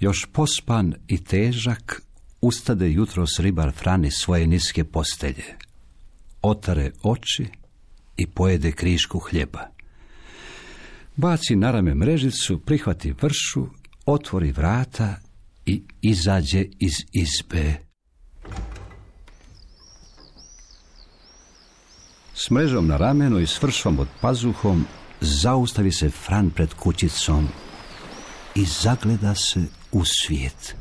Još pospan i težak, ustade jutros ribar Frani svoje niske postelje. Otare oči i pojede krišku hljeba. Baci na rame mrežicu, prihvati vršu, otvori vrata i izađe iz izbe. S mrežom na ramenu i s vršom od pazuhom zaustavi se Fran pred kućicom i zagleda se u svijet.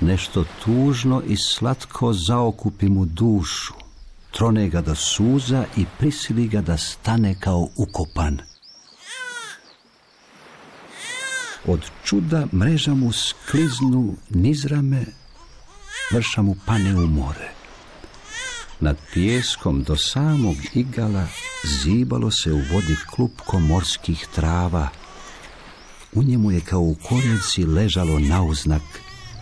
Nešto tužno i slatko zaokupi mu dušu, trone ga do suza i prisili ga da stane kao ukopan. Od čuda mreža mu skliznu nizrame, vrša mu pane u more. Nad pijeskom do samog igala zibalo se u vodi klupko morskih trava. U njemu je kao u korjeci ležalo nauznak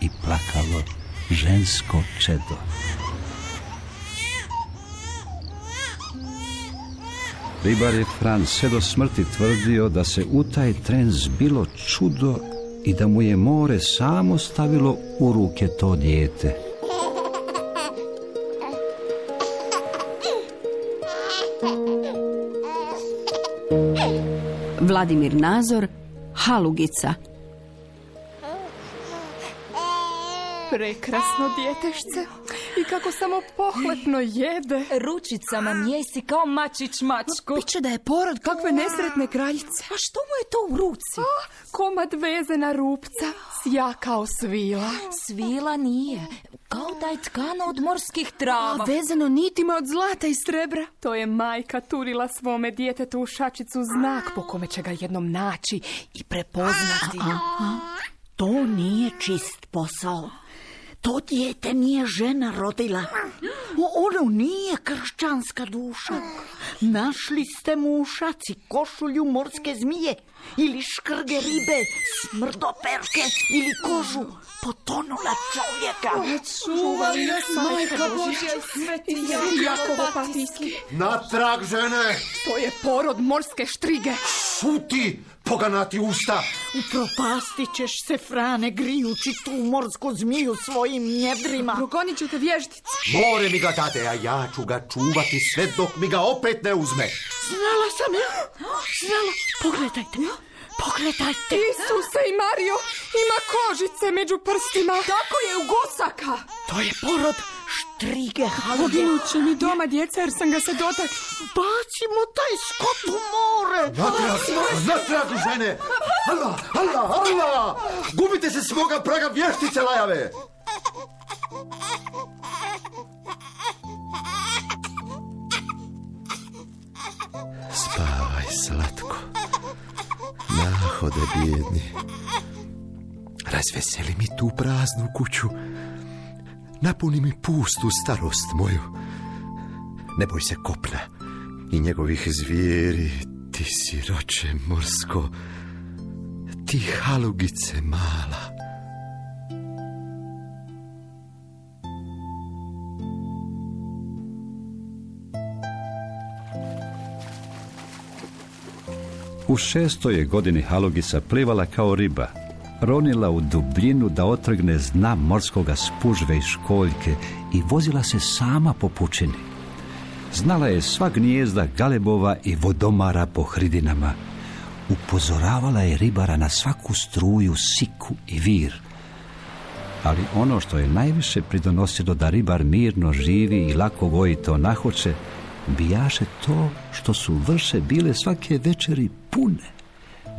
i plakalo žensko čedo. Ribar je Fran sve do smrti tvrdio da se u taj tren zbilo čudo i da mu je more samo stavilo u ruke to dijete. Vladimir Nazor, Halugica. Prekrasno djetešce. I kako samo pohlepno jede. Ručicama mijesi kao mačić mačku. Piće da je porod kakve nesretne kraljice. A što mu je to u ruci? Komad vezena rupca, sja kao svila. Svila nije. Kao da je tkano od morskih trava. A vezano nitima od zlata i srebra. To je majka turila svome djetetu u šačicu znak po kome će ga jednom naći i prepoznati. To nije čist posao. To dijete nije žena rodila. Ono nije kršćanska duša. Našli ste mu u šaci košulju morske zmije ili škrge ribe, smrdoperke ili kožu potonula čovjeka. Čuvaj nas, majka Božja, sveti Jakovo Patijski. Natrag, žene! To je porod morske štrige. Šuti, poganati usta! Upropastit ćeš se, Frane, grijući tu morsku zmiju svojim njedrima. Progonit ću te vještice. More mi ga dade, a ja ću ga čuvati sve dok mi ga opet ne uzme. Znala sam ja. Znala. Pogledajte. Pogledajte. Isuse i Mario, ima kožice među prstima. Tako je u gusaka. To je porod štrige. Poginut će mi doma djeca jer sam ga se dotak. Bacimo taj skot u more. Natrag, natrag, žene! Allah, Allah, Allah! Gubite se svoga praga vještice lajave! Spavaj slatko. Nahode bijedni. Razveseli mi tu praznu kuću. Napuni mi pustu starost moju. Ne boj se kopna i njegovih zvijeri. Ti siroče morsko. Ti halugice mala. U šestoj je godini Halugica plivala kao riba, ronila u dubljinu da otrgne zna morskoga spužve i školjke i vozila se sama po pučini. Znala je sva gnijezda galebova i vodomara po hridinama. Upozoravala je ribara na svaku struju, siku i vir. Ali ono što je najviše pridonosilo da ribar mirno živi i lako vojito nahoće, bijaše to što su vrše bile svake večeri pune,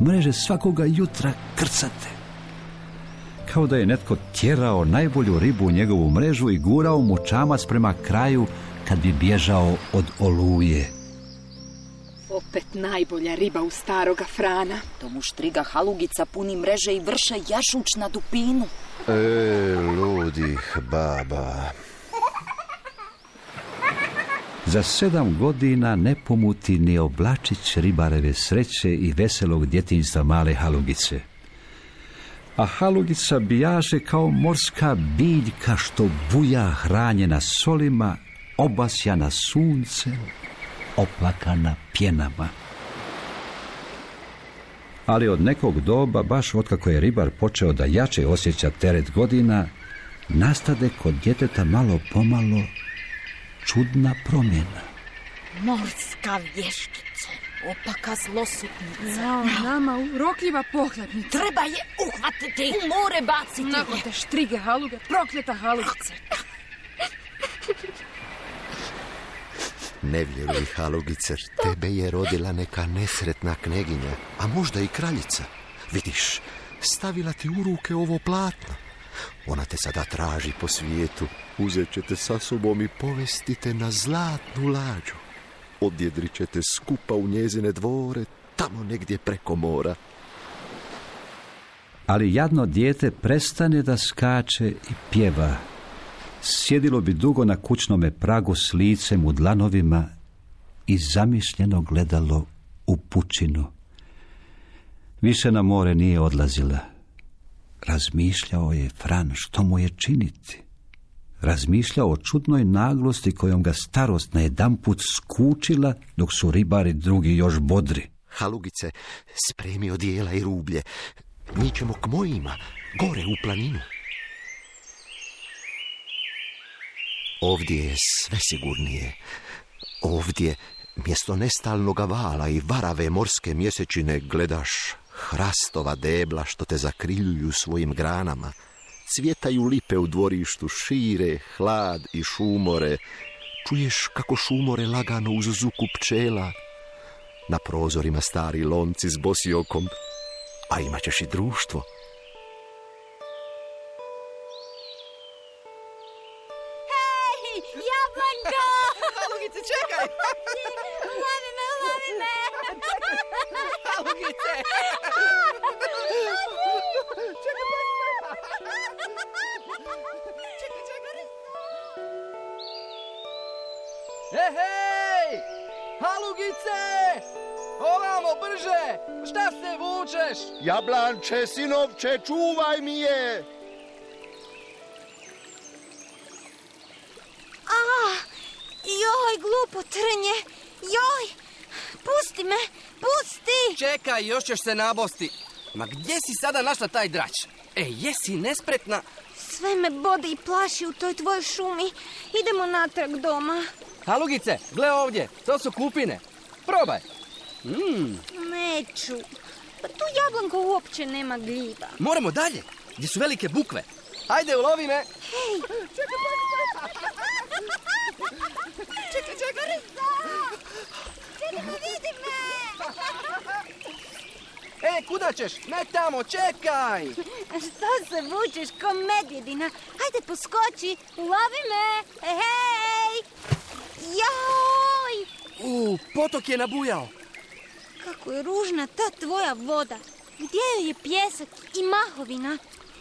mreže svakoga jutra krcate. Kao da je netko tjerao najbolju ribu u njegovu mrežu i gurao mu čamac prema kraju kad bi bježao od oluje. Opet najbolja riba u staroga Frana. To mu štriga halugica puni mreže i vrše jašuć na dupinu. E, ludih baba. Za sedam godina ne pomuti ni oblačić ribareve sreće i veselog djetinjstva male halugice. A halugica bijaže kao morska biljka što buja hranjena solima, obasjana suncem, oplakana pjenama. Ali od nekog doba, baš otkako je ribar počeo da jače osjeća teret godina, nastade kod djeteta malo pomalo čudna promjena. Morska vješkice, opaka zlosutnica. Jao, nama urokljiva pohlepnica. Treba je uhvatiti, u more baciti. Nakon te štrige haluge, prokleta halugice. Ne vjeruj, Halugicer, tebe je rodila neka nesretna kneginja, a možda i kraljica. Vidiš, stavila ti u ruke ovo platno. Ona te sada traži po svijetu. Uzet ćete sa sobom i povesti te na zlatnu lađu. Odjedrit ćete skupa u njezine dvore, tamo negdje preko mora. Ali jadno dijete prestane da skače i pjeva. Sjedilo bi dugo na kućnome pragu s licem u dlanovima i zamišljeno gledalo u pučinu. Više na more nije odlazila. Razmišljao je Fran što mu je činiti. Razmišljao o čudnoj naglosti kojom ga starost na jedan put skučila, dok su ribari drugi još bodri. Halugice, spremi odijela i rublje. Mi ćemo k mojima, gore u planinu. Ovdje je sve sigurnije. Ovdje, mjesto nestalnoga vala i varave morske mjesečine, gledaš hrastova debla što te zakriljuju svojim granama. Cvjetaju lipe u dvorištu, šire, hlad i šumore. Čuješ kako šumore lagano uz zuku pčela. Na prozorima stari lonci s bosiokom, a imat i društvo. Jablanče, sinovče, čuvaj mi je! A, joj, glupo trnje! Joj! Pusti me! Pusti! Čekaj, još ćeš se nabosti. Ma gdje si sada našla taj drač? E, jesi nespretna? Sve me bode i plaši u toj tvojoj šumi. Idemo natrag doma. Halugice, gle ovdje, to su kupine. Probaj. Mm, Neću. Pa tu jablanko uopće nema gljiva. moramo dalje, gdje su velike bukve. Ajde, ulovi me. Čekaj, čekaj. Čekaj, vidi me! E, kuda ćeš? Ne tamo, čekaj. Što se vučeš ko medvjedina? Hajde poskoči, ulovi me! Hej! Joj! U, potok je nabujao. Kako je ružna ta tvoja voda. Gdje joj je pjesak i mahovina?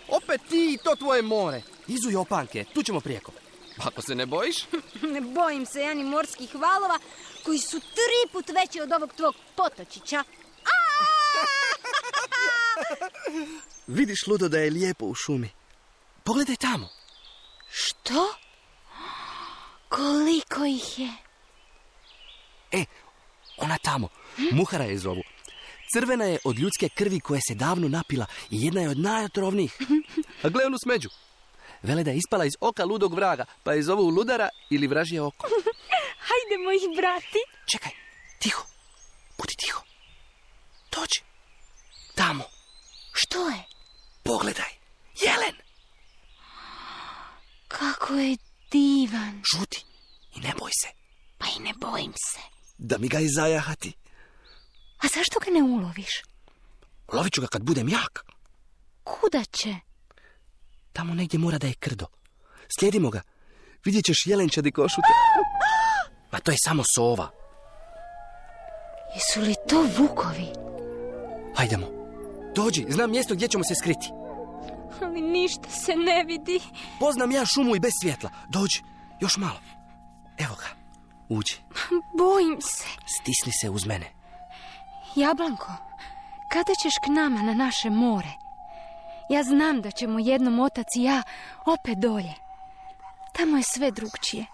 Opet ti i to tvoje more. Izuj opanke, tu ćemo prijeko. Ako se ne bojiš? Ne bojim se ja ni morskih valova koji su tri put veći od ovog tvog potočića. Vidiš, Ludo, da je lijepo u šumi. Pogledaj tamo. Što? Koliko ih je? E, ona tamo. Muhara je zovu. Crvena je od ljudske krvi koje se davno napila i jedna je od najotrovnijih. A gle onu smeđu. Vele da je ispala iz oka ludog vraga, pa je zovu ludara ili vražje oko. Hajdemo ih brati. Čekaj, tiho. Budi tiho. Dođi. Tamo. Što je? Pogledaj. Jelen. Kako je divan. Žuti. I ne boj se. Pa i ne bojim se. Da mi ga i zajahati. A zašto ga ne uloviš? Lovit ću ga kad budem jak. Kuda će? Tamo negdje mora da je krdo. Slijedimo ga. Vidjet ćeš jelenčadi košute. Ma to je samo sova. Jesu li to vukovi? Hajdemo. Dođi, znam mjesto gdje ćemo se skriti. Ali ništa se ne vidi. Poznam ja šumu i bez svjetla. Dođi, još malo. Evo ga, uđi. Bojim se. Stisni se uz mene. Jablanko, kada ćeš k nama na naše more? Ja znam da ćemo jednom otac i ja opet dolje. Tamo je sve drugčije.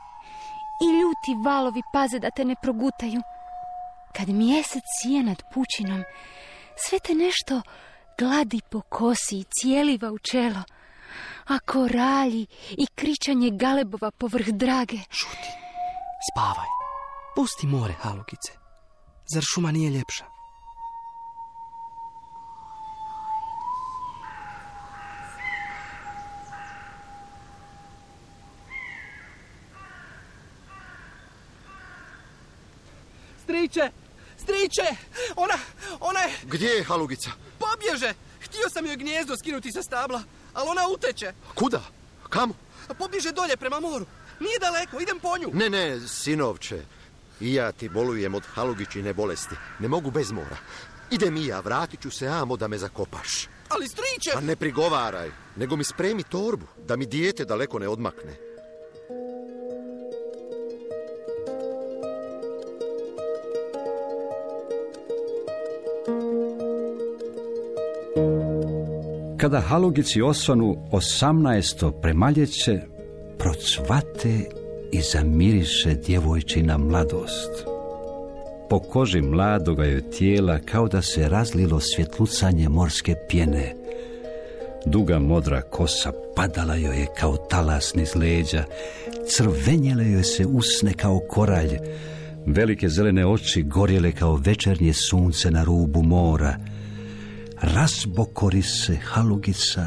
I ljuti valovi paze da te ne progutaju. Kad mjesec sije nad pučinom, Sve te nešto gladi po kosi i cijeliva u čelo. A koralji i kričanje galebova povrh drage. Šuti, spavaj. Pusti more, halugice. Zar šuma nije ljepša? Striče! Striče! Ona, ona je... Gdje je Halugica? Pobježe! Htio sam joj gnjezdo skinuti sa stabla, ali ona uteče. Kuda? Kamo? Pobježe dolje prema moru. Nije daleko, idem po nju. Ne, ne, sinovče. I ja ti bolujem od halugičine bolesti. Ne mogu bez mora. Idem i ja, vratit ću se amo da me zakopaš. Ali striče! Pa ne prigovaraj, nego mi spremi torbu, da mi dijete daleko ne odmakne. Kada halugici osvanu osamnaesto premaljeće, procvate i zamiriše djevojčina mladost. Po koži mladoga joj tijela kao da se razlilo svjetlucanje morske pjene. Duga modra kosa padala joj je kao talas niz leđa, crvenjele joj se usne kao koralj, velike zelene oči gorjele kao večernje sunce na rubu mora, razbokori se halugica,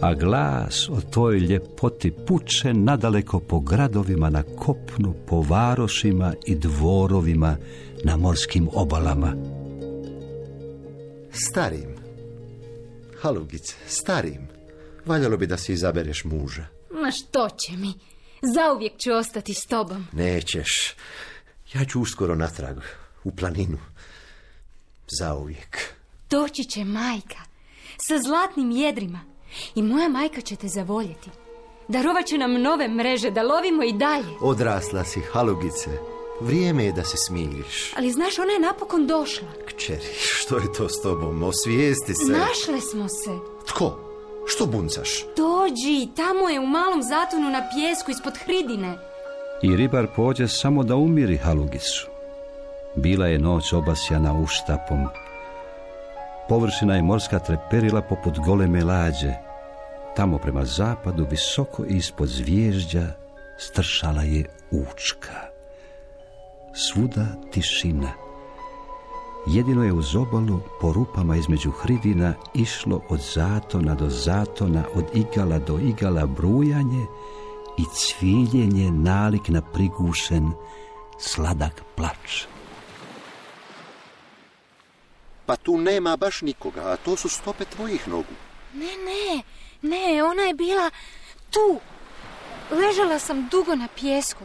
a glas o toj ljepoti puče nadaleko po gradovima na kopnu, po varošima i dvorovima na morskim obalama. Starim. Halugice, starim. Valjalo bi da si izabereš muža. Ma što će mi? Zauvijek ću ostati s tobom. Nećeš. Ja ću uskoro natrag, u planinu. Zauvijek. Doći će majka sa zlatnim jedrima i moja majka će te zavoljeti. Darovat će nam nove mreže da lovimo i dalje. Odrasla si, halugice. Vrijeme je da se smiriš. Ali znaš, ona je napokon došla. Kćeri, što je to s tobom? Osvijesti se. Našle smo se. Tko? Što buncaš? Dođi, tamo je u malom zatonu na pjesku ispod hridine. I ribar pođe samo da umiri halugicu. Bila je noć obasjana uštapom. Površina je morska treperila poput goleme lađe. Tamo prema zapadu, visoko ispod zvježđa, stršala je učka. Svuda tišina. Jedino je uz obalu, po rupama između hridina, išlo od zatona do zatona, od igala do igala brujanje i cviljenje nalik na prigušen, sladak plač. Pa tu nema baš nikoga, a to su stope tvojih nogu. Ne, ne, ne, ona je bila tu. Ležala sam dugo na pjesku.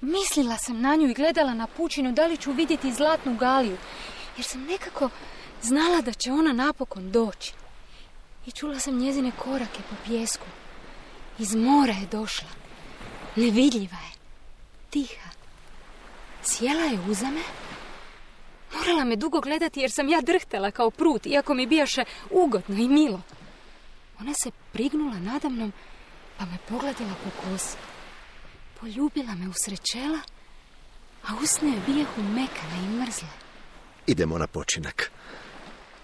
Mislila sam na nju i gledala na pučinu da li ću vidjeti zlatnu galiju, jer sam nekako znala da će ona napokon doći. I čula sam njezine korake po pjesku. Iz mora je došla. Nevidljiva je. Tiha. Sjela je uza me. Morala me dugo gledati jer sam ja drhtela kao prut, iako mi bijaše ugodno i milo. Ona se prignula nadamnom, pa me pogledala po kosi. Poljubila me usred čela, a usne je bijahu mekane i mrzle. Idemo na počinak.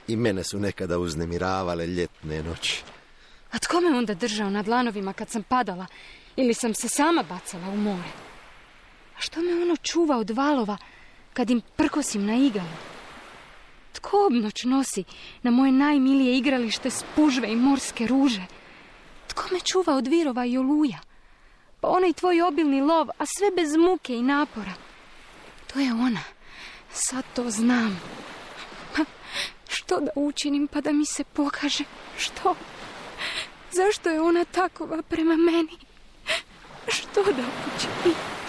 I mene su nekada uznemiravale ljetne noći. A tko me onda držao nad lanovima kad sam padala ili sam se sama bacala u more? A što me ono čuva od valova kad im prkosim na igalu? Tko obnoć nosi na moje najmilije igralište spužve i morske ruže? Tko me čuva od virova i oluja? Pa onaj tvoj obilni lov, a sve bez muke i napora. To je ona. Sad to znam. Pa, što da učinim pa da mi se pokaže? Što? Zašto je ona takova prema meni? Što da učinim?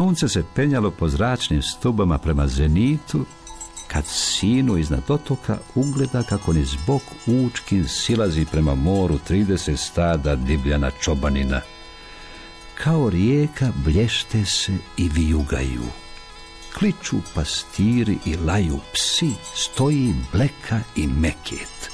Sunce se penjalo po zračnim stubama prema zenitu, kad sinu iznad otoka ugleda kako niz bok učkin silazi prema moru 30 stada divljana čobanina. Kao rijeka blješte se i vijugaju. kliču pastiri i laju psi, stoji bleka i meket.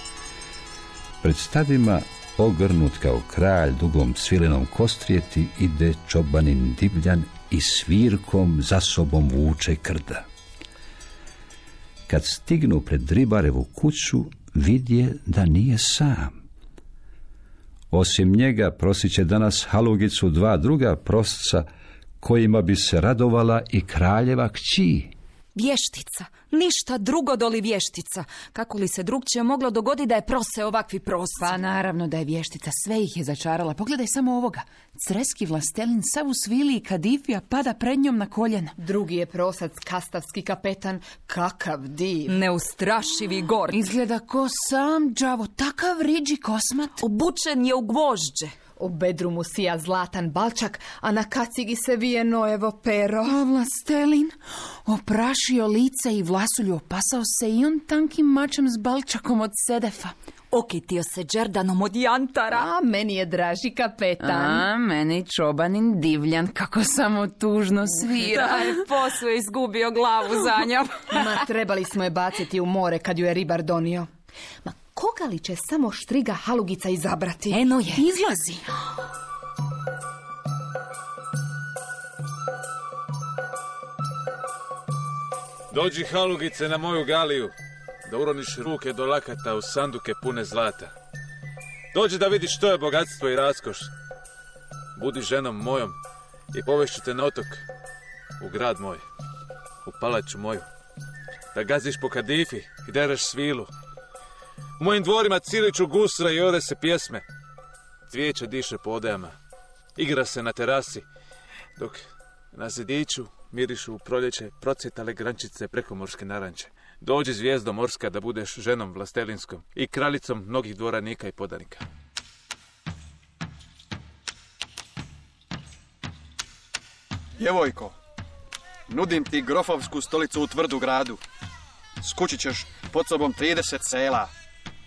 Pred stadima, ogrnut kao kralj dugom svilenom kostrijeti, ide čobanin divljan i svirkom za sobom vuče krda. Kad stignu pred ribarevu kuću, vidje da nije sam. Osim njega prosiće danas Halugicu dva druga prosca, kojima bi se radovala i kraljeva kći. Vještica, ništa drugo doli vještica. Kako li se drugčije moglo dogoditi da je prose ovakvi prosci? Pa naravno da je vještica, sve ih je začarala. Pogledaj samo ovoga. Creski vlastelin sav u svili i kadifija pada pred njom na koljena. Drugi je prosac, kastavski kapetan. Kakav div. Neustrašivi gor. Izgleda ko sam đavo, takav riđi kosmat. Obučen je u gvožđe. U bedrumu sija zlatan balčak, a na kacigi se vije nojevo pero. A vlastelin oprašio lice i vlasulju, opasao se i on tankim mačem s balčakom od sedefa. Okitio se džerdanom od jantara. A meni je draži kapetan. A meni čobanin divljan, kako samo tužno svira. Da je posve izgubio glavu za njom. Ma trebali smo je baciti u more kad ju je ribar donio. Ma koga li će samo štriga halugica izabrati? Eno je. Izlazi. Dođi halugice na moju galiju, da uroniš ruke do lakata u sanduke pune zlata. Dođi da vidiš što je bogatstvo i raskoš. Budi ženom mojom i povešću te na otok, u grad moj, u palaču moju. Da gaziš po kadifi i dereš svilu. U mojim dvorima ciliću gusra i ode se pjesme. Cvijeće diše po odajama. Igra se na terasi, dok na zidiću mirišu u proljeće procjetale grančice prekomorske naranče. Dođi zvijezdo morska da budeš ženom vlastelinskom i kraljicom mnogih dvoranika i podanika. Djevojko, nudim ti grofovsku stolicu u tvrdu gradu. Skućit ćeš pod sobom 30 sela.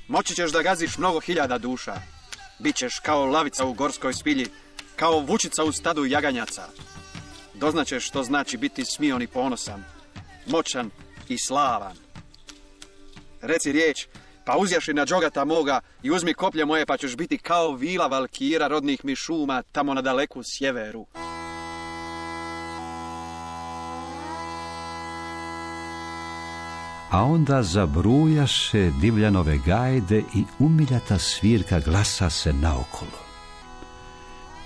Moći ćeš da gaziš mnogo hiljada duša. Bićeš kao lavica u gorskoj spilji, kao vučica u stadu jaganjaca. Doznaćeš što znači biti smion i ponosan, moćan i slavan. Reci riječ, pa uzjaši na džogata moga i uzmi koplje moje pa ćeš biti kao vila valkira rodnih mi šuma tamo na daleku sjeveru. A onda zabrujaše divljanove gajde i umiljata svirka glasa se naokolo.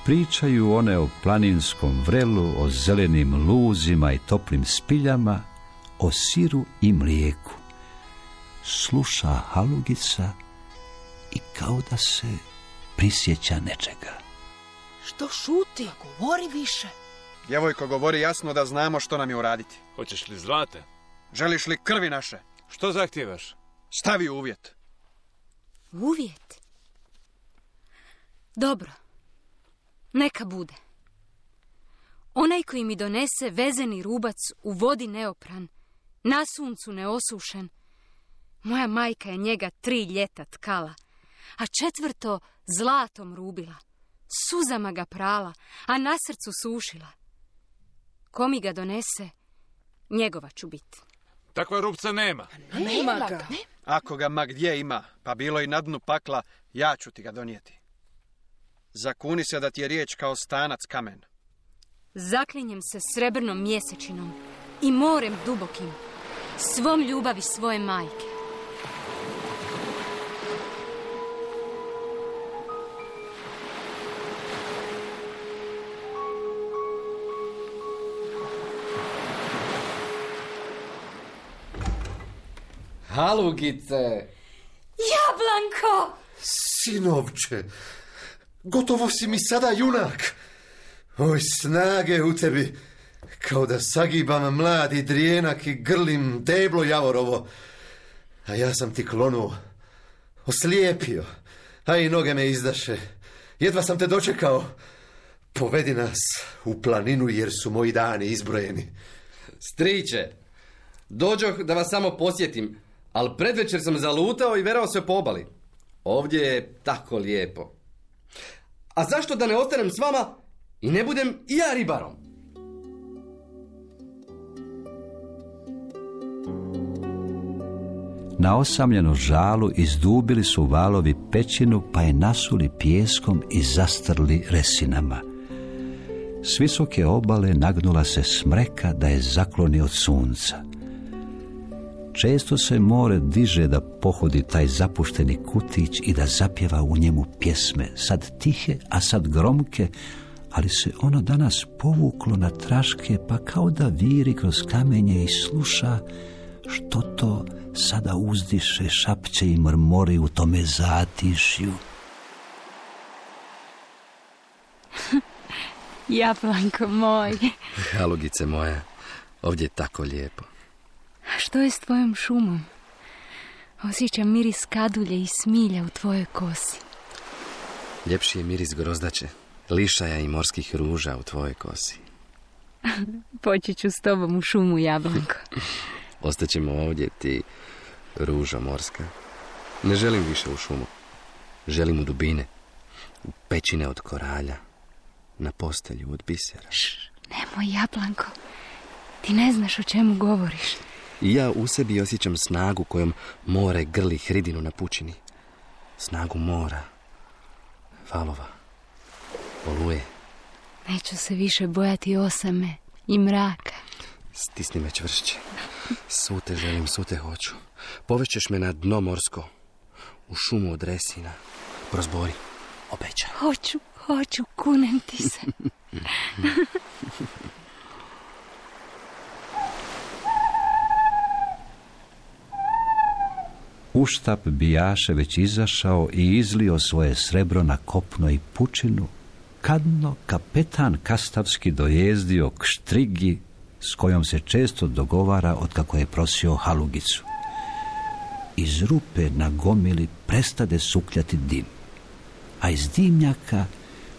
Pričaju one o planinskom vrelu, o zelenim luzima i toplim spiljama, o siru i mlijeku. Sluša halugica i kao da se prisjeća nečega. Što šuti? Govori više. Djevojko, govori jasno da znamo što nam je uraditi. Hoćeš li zlate? Želiš li krvi naše? Što zahtijevaš? Stavi uvjet. Uvjet? Dobro. Neka bude. Onaj koji mi donese vezeni rubac u vodi neopran, na suncu neosušen, moja majka je njega tri ljeta tkala, a četvrto zlatom rubila, suzama ga prala, a na srcu sušila. Ko mi ga donese, njegova ću biti. Takva rupca nema. Nema ga. Ako ga ma gdje ima, pa bilo i na dnu pakla, ja ću ti ga donijeti. Zakuni se da ti je riječ kao stanac kamen. Zaklinjem se srebrnom mjesečinom i morem dubokim, svom ljubavi svoje majke. Halugice! Jablanko! Sinovče, gotovo si mi sada junak. Oj, snage u tebi, kao da sagibam mladi drijenak i grlim deblo javorovo. A ja sam ti klonuo, oslijepio, a i noge me izdaše. Jedva sam te dočekao. Povedi nas u planinu jer su moji dani izbrojeni. Striče, dođoh da vas samo posjetim, Al predvečer sam zalutao i verao sve po obali. Ovdje je tako lijepo. A zašto da ne ostanem s vama i ne budem i ja ribarom? Na osamljenu žalu izdubili su valovi pećinu pa je nasuli pjeskom i zastrli resinama. S visoke obale nagnula se smreka da je zakloni od sunca. Često se more diže da pohodi taj zapušteni kutić i da zapjeva u njemu pjesme, sad tihe, a sad gromke, ali se ono danas povuklo na traške, pa kao da viri kroz kamenje i sluša što to sada uzdiše, šapće i mrmori u tome zatišju. Japlanko moj. Halugice moja, ovdje je tako lijepo. A što je s tvojom šumom? Osjećam miris kadulje i smilja u tvojoj kosi. Ljepši je miris grozdače, lišaja i morskih ruža u tvojoj kosi. Poći ću s tobom u šumu, Jablanko. Ostaćemo ovdje, ti ruža morska. Ne želim više u šumu. Želim u dubine, u pećine od koralja, na postelju od bisera. Šš, nemoj, Jablanko. Ti ne znaš o čemu govoriš. I ja u sebi osjećam snagu kojom more grli hridinu na pučini. Snagu mora, valova, oluje. Neću se više bojati osame i mraka. Stisni me čvršće. Svu te želim, svu te hoću. Povećeš me na dno morsko, u šumu od resina. Prozbori, obeća. Hoću, hoću, kunem ti se. Uštap bijaše već izašao i izlio svoje srebro na kopno i pučinu, kadno kapetan Kastavski dojezdio k štrigi s kojom se često dogovara od kako je prosio halugicu. Iz rupe na gomili prestade sukljati dim, a iz dimnjaka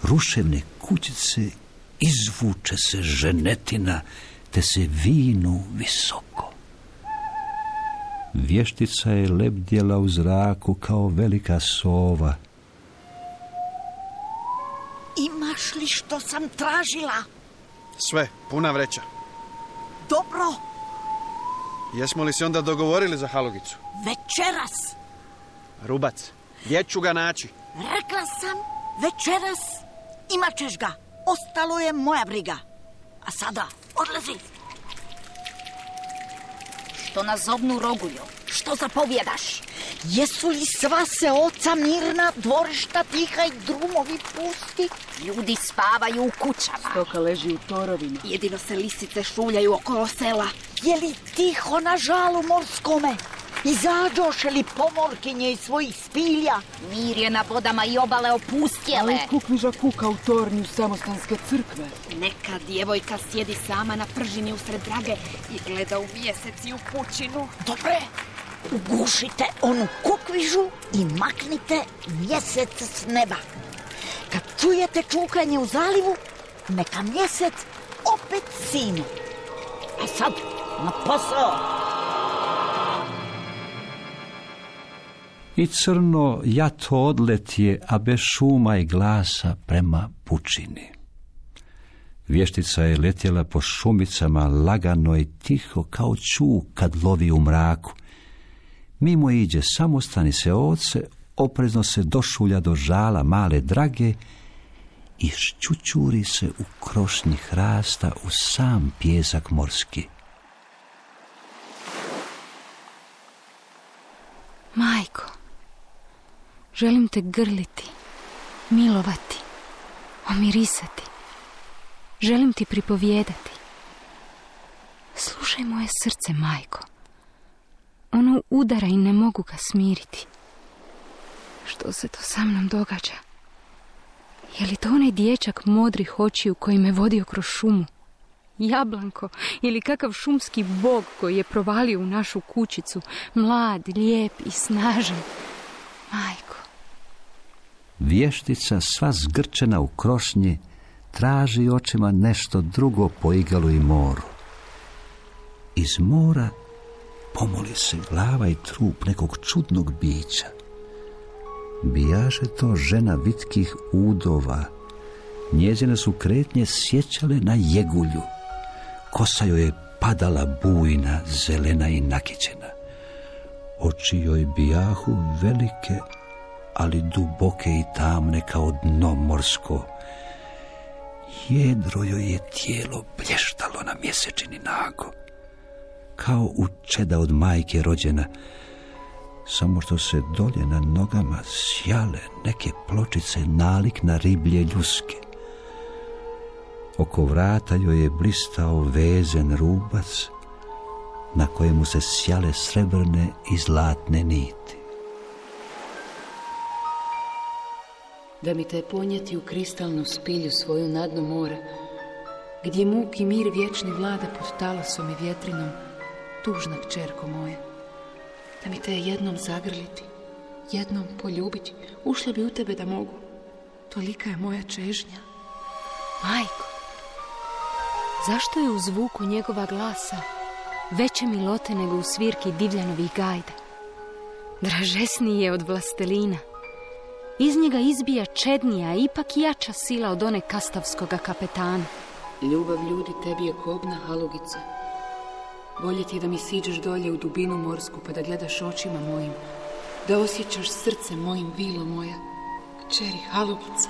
ruševne kućice izvuče se ženetina, te se vinu visoko. Vještica je lebdjela u zraku kao velika sova. Imaš li što sam tražila? Sve, puna vreća. Dobro, Jesmo li se onda dogovorili za Halugicu? večeras. Rubac, gdje ću ga naći? Rekla sam, večeras imat ćeš ga. Ostalo je moja briga. A sada, odlazi. Što nas zobnu rogulju? Što zapovjedaš? Jesu li sva se oca mirna, dvorišta tiha i drumovi pusti? Ljudi spavaju u kućama. Stoka leži u torovima. Jedino se lisice šuljaju okolo sela. Je li tiho na žalu morskome? Izađoše li pomorkinje iz svojih spilja? Mir je na vodama i obale opustjele. kukviža kuka u tornju samostanske crkve. Neka djevojka sjedi sama na pržini usred drage i gleda u mjesec i u pučinu. Dobre, ugušite onu kukvižu i maknite mjesec s neba. Kad čujete čukanje u zalivu, neka mjesec opet sine. A sad, na posao! I crno jato odletje, a bez šuma i glasa prema pučini. Vještica je letjela po šumicama lagano i tiho kao čuk kad lovi u mraku. Mimo iđe samostani se oce, oprezno se došulja do žala male drage i šćućuri se u krošnji hrasta u sam pjesak morski. Majko, želim te grliti, milovati, omirisati. Želim ti pripovijedati. Slušaj moje srce, majko. Ono udara i ne mogu ga smiriti. Što se to sa mnom događa? Je li to onaj dječak modrih očiju koji me vodio kroz šumu? Jablanko ili kakav šumski bog koji je provalio u našu kućicu, mlad, lijep i snažan. Majko, Vještica, sva zgrčena u krošnji, traži očima nešto drugo po igalu i moru. Iz mora pomoli se glava i trup nekog čudnog bića. Bijaže to žena vitkih udova. Njezine su kretnje sjećale na jegulju. Kosa joj je padala bujna, zelena i nakićena. Oči joj bijahu velike, ali duboke i tamne kao dno morsko. Jedro joj je tijelo blještalo na mjesečini nago, kao u čeda od majke rođena, samo što se dolje na nogama sjale neke pločice nalik na riblje ljuske. Oko vrata joj je blistao vezen rubac, na kojemu se sjale srebrne i zlatne niti. Da mi te ponijeti u kristalnu spilju svoju na mora, gdje muk i mir vječni vlada pod talasom i vjetrinom, tužna kćerko moja. Da mi te jednom zagrliti, jednom poljubiti, ušla bi u tebe da mogu. Tolika je moja čežnja. Majko, zašto je u zvuku njegova glasa veće milote nego u svirki divljanovih gajda? Dražesniji je od vlastelina. Iz njega izbija čednija, ipak jača sila od one kastavskoga kapetana. Ljubav ljudi tebi je kobna halugica. Bolje ti je da mi siđeš dolje u dubinu morsku pa da gledaš očima mojim, da osjećaš srce mojim vilo moja, kćeri halugica.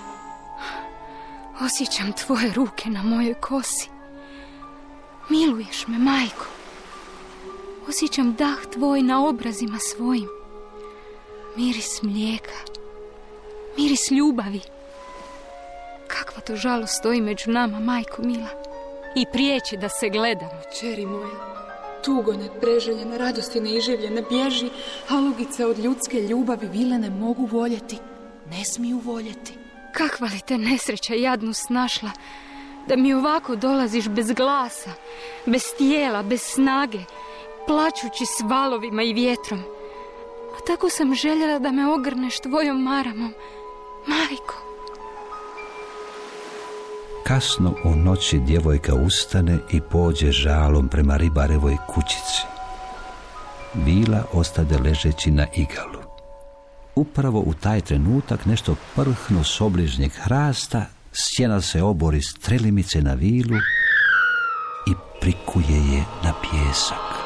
Osjećam tvoje ruke na mojoj kosi. Miluješ me, majko. Osjećam dah tvoj na obrazima svojim. Miris mlijeka. Miris ljubavi. Kakva to žalost stoji među nama, majko mila. I prijeći da se gledamo. Čeri moja, tugo nepreželjena, radosti neiživljena, bježi, halugice od ljudske ljubavi vile ne mogu voljeti, ne smiju voljeti. Kakva li te nesreća jadnu snašla, da mi ovako dolaziš bez glasa, bez tijela, bez snage, plaćući s valovima i vjetrom. A tako sam željela da me ogrneš tvojom maramom, majko. Kasno u noći djevojka ustane i pođe žalom prema ribarevoj kućici. Bila ostade ležeći na igalu. Upravo u taj trenutak nešto prhnu s obližnjeg hrasta, sjena se obori strelimice na vilu i prikuje je na pjesak.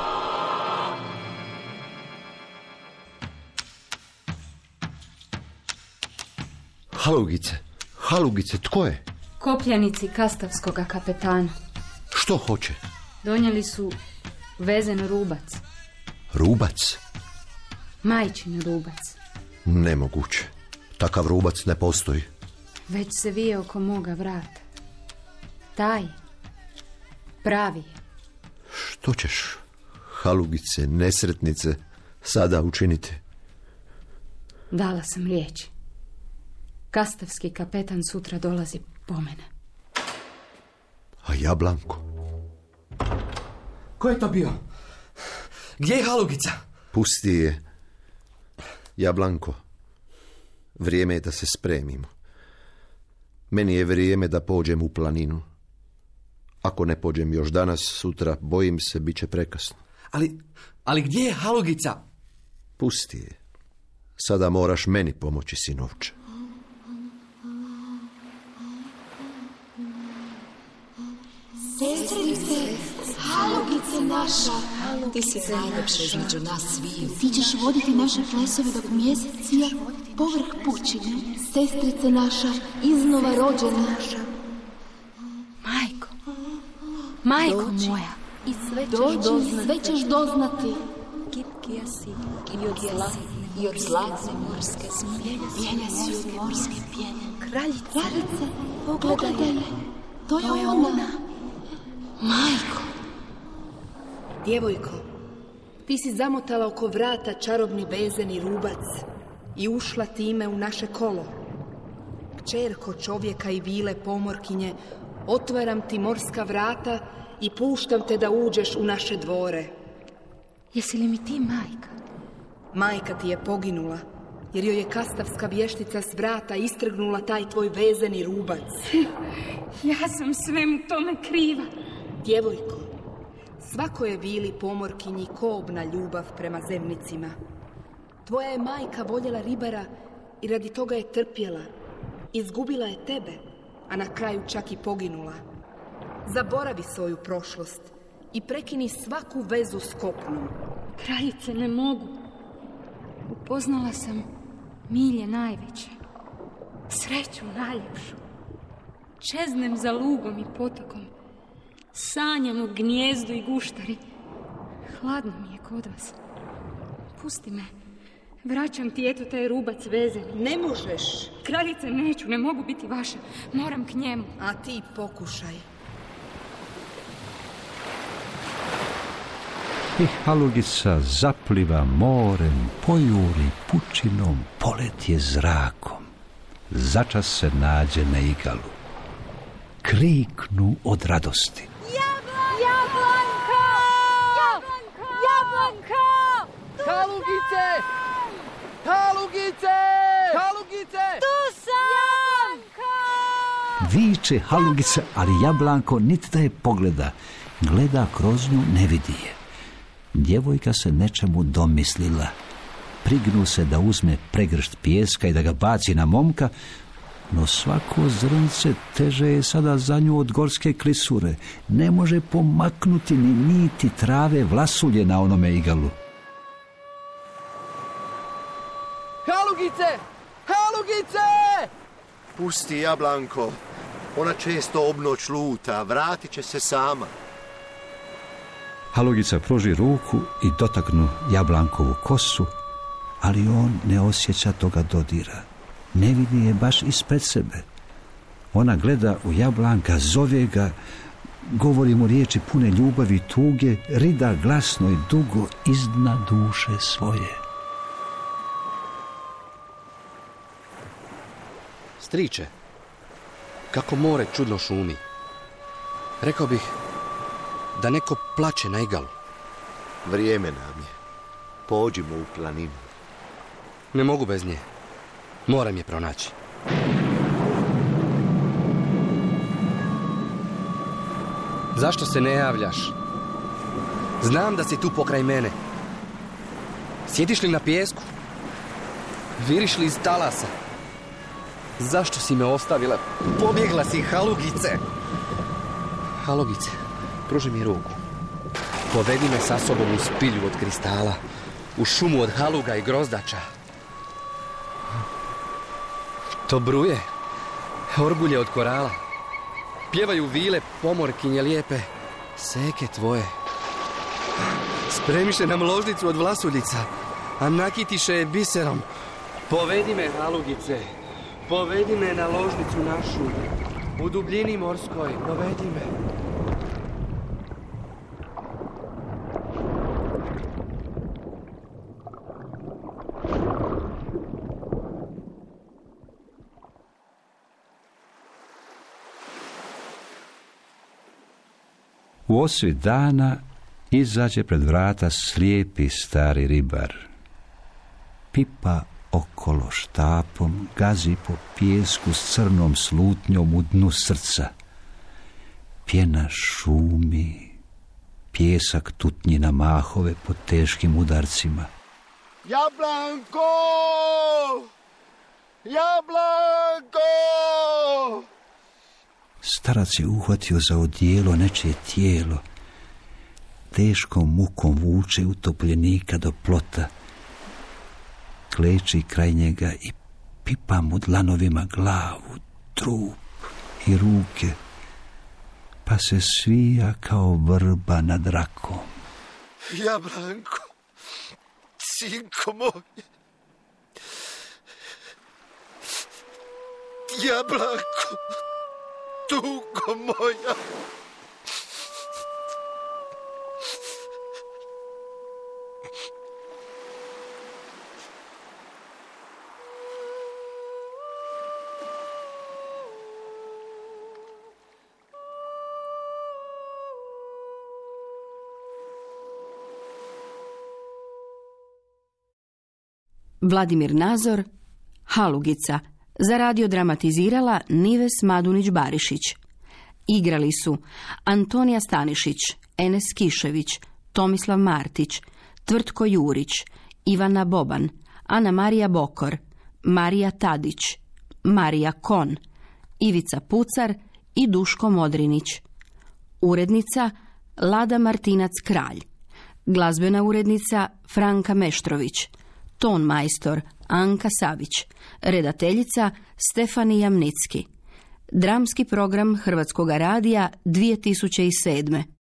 Halugice, halugice, tko je? Kopljanici kastavskoga kapetana. Što hoće? Donijeli su vezen rubac. Rubac? Majčin rubac. Nemoguće. Takav rubac ne postoji. Već se vije oko moga vrata. Taj. Pravi je. Što ćeš, halugice, nesretnice, sada učiniti? Dala sam riječ. Kastavski kapetan sutra dolazi po mene. A ja, Blanko? Ko je to bio? Gdje je halugica? Pusti je. Ja, Blanko. Vrijeme je da se spremimo. Meni je vrijeme da pođem u planinu. Ako ne pođem još danas, sutra, bojim se, bit će prekasno. Ali, ali gdje je halugica? Pusti je. Sada moraš meni pomoći, sinovče. Sestrice, halugice naša, ti si najlepše među nas sviju. Ti ćeš voditi naše plesove dok mjesec sija povrh pučine. Sestrice naša, iznova rođena. Majko, majko moja. I sve ćeš doznati. Sve ćeš doznati. Kipkija si i od zlatne, i od zlatne morske. Pjenja si od morske. Kraljice, Kraljice, pogledaj, to je ona. Majko. Djevojko, ti si zamotala oko vrata čarobni vezeni rubac i ušla time u naše kolo. Kćerko čovjeka i vile pomorkinje, otvaram ti morska vrata i puštam te da uđeš u naše dvore. Jesi li mi ti majka? Majka ti je poginula, jer joj je kastavska vještica s vrata istrgnula taj tvoj vezeni rubac. Ja sam svemu tome kriva. Djevojko, svako je vili pomorkinji kobna ljubav prema zemnicima. Tvoja je majka voljela ribara i radi toga je trpjela. Izgubila je tebe, a na kraju čak i poginula. Zaboravi svoju prošlost i prekini svaku vezu s kopnom. Kraljice, ne mogu. upoznala sam milje najveće, sreću najljepšu. Čeznem za lugom i potokom, sanjam u gnjezdu i guštari. Hladno mi je kod vas. Pusti me. Vraćam ti eto taj rubac vezan. Ne možeš. Kraljice neću, ne mogu biti vaša. Moram k njemu. A ti pokušaj. I halugica zapliva morem, pojuri pučinom, poletje zrakom. Začas se nađe na igalu. Kriknu od radosti. Jablanka! Jablanka! Jablanka! Halugice! Halugice! Halugice! Tu sam! Viče halugica, ali jablanko niti da je pogleda. Gleda kroz nju, ne vidi je. Djevojka se nečemu domislila. Prignu se da uzme pregršt pijeska i da ga baci na momka, no svako zrnce teže je sada za nju od gorske klisure. Ne može pomaknuti ni niti trave vlasulje na onome igalu. Halugice! Halugice! Pusti, Jablanko. Ona često obnoć luta, vratit će se sama. Halugica pruži ruku i dotaknu Jablankovu kosu, ali on ne osjeća toga dodira. Ne vidi je baš ispred sebe. Ona gleda u Jablanka, zove ga, govori mu riječi pune ljubavi i tuge, rida glasno i dugo izdna duše svoje. Striče, kako more čudno šumi. Rekao bih da neko plače na igalu. Vrijeme nam je. Pođimo u planinu. Ne mogu bez nje. Moram je pronaći. Zašto se ne javljaš? Znam da si tu pokraj mene. Sjediš li na pijesku? Viriš li iz talasa? Zašto si me ostavila? Pobjegla si, halugice! Halugice, pruži mi ruku. Povedi me sa sobom u spilju od kristala, u šumu od haluga i grozdača. To bruje, orgulje od korala. Pjevaju vile, pomorkinje lijepe, seke tvoje. Spremiše nam ložnicu od vlasuljica, a nakitiše je biserom. Povedi me, halugice, povedi me na ložnicu našu, u dubljini morskoj, povedi me. U osvi dana izađe pred vrata slijepi stari ribar. Pipa okolo štapom, gazi po pijesku s crnom slutnjom u dnu srca. Pjena šumi, pjesak tutnji na mahove pod teškim udarcima. Jablanko! Jablanko! Starac je uhvatio za odijelo nečije tijelo. Teškom mukom vuče utopljenika do plota. Kleči kraj njega i pipa mu dlanovima glavu, trup i ruke. Pa se svija kao vrba nad rakom. Jablanko! Sinko moj! Jablanko! Tugo moja! Vladimir Nazor, Halugica, za radio dramatizirala Nives Madunić-Barišić. Igrali su Antonija Stanišić, Enes Kišević, Tomislav Martić, Tvrtko Jurić, Ivana Boban, Ana Marija Bokor, Marija Tadić, Marija Kon, Ivica Pucar i Duško Modrinić. Urednica Lada Martinac Kralj. Glazbena urednica Franka Meštrović. Ton majstor Anka Savić, redateljica Stefani Jamnicki. Dramski program Hrvatskog radija 2007.